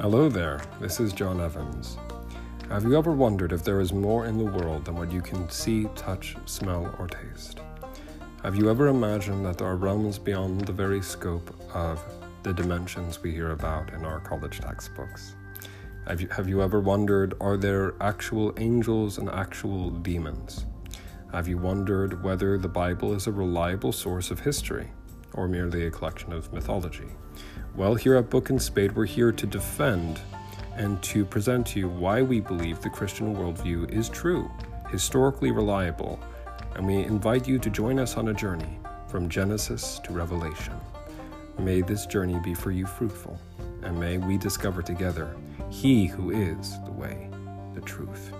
Hello there, this is John Evans. Have you ever wondered if there is more in the world than what you can see, touch, smell, or taste? Have you ever imagined that there are realms beyond the very scope of the dimensions we hear about in our college textbooks? Have you, have you ever wondered are there actual angels and actual demons? Have you wondered whether the Bible is a reliable source of history or merely a collection of mythology? Well, here at Book and Spade, we're here to defend and to present to you why we believe the Christian worldview is true, historically reliable, and we invite you to join us on a journey from Genesis to Revelation. May this journey be for you fruitful, and may we discover together He who is the way, the truth,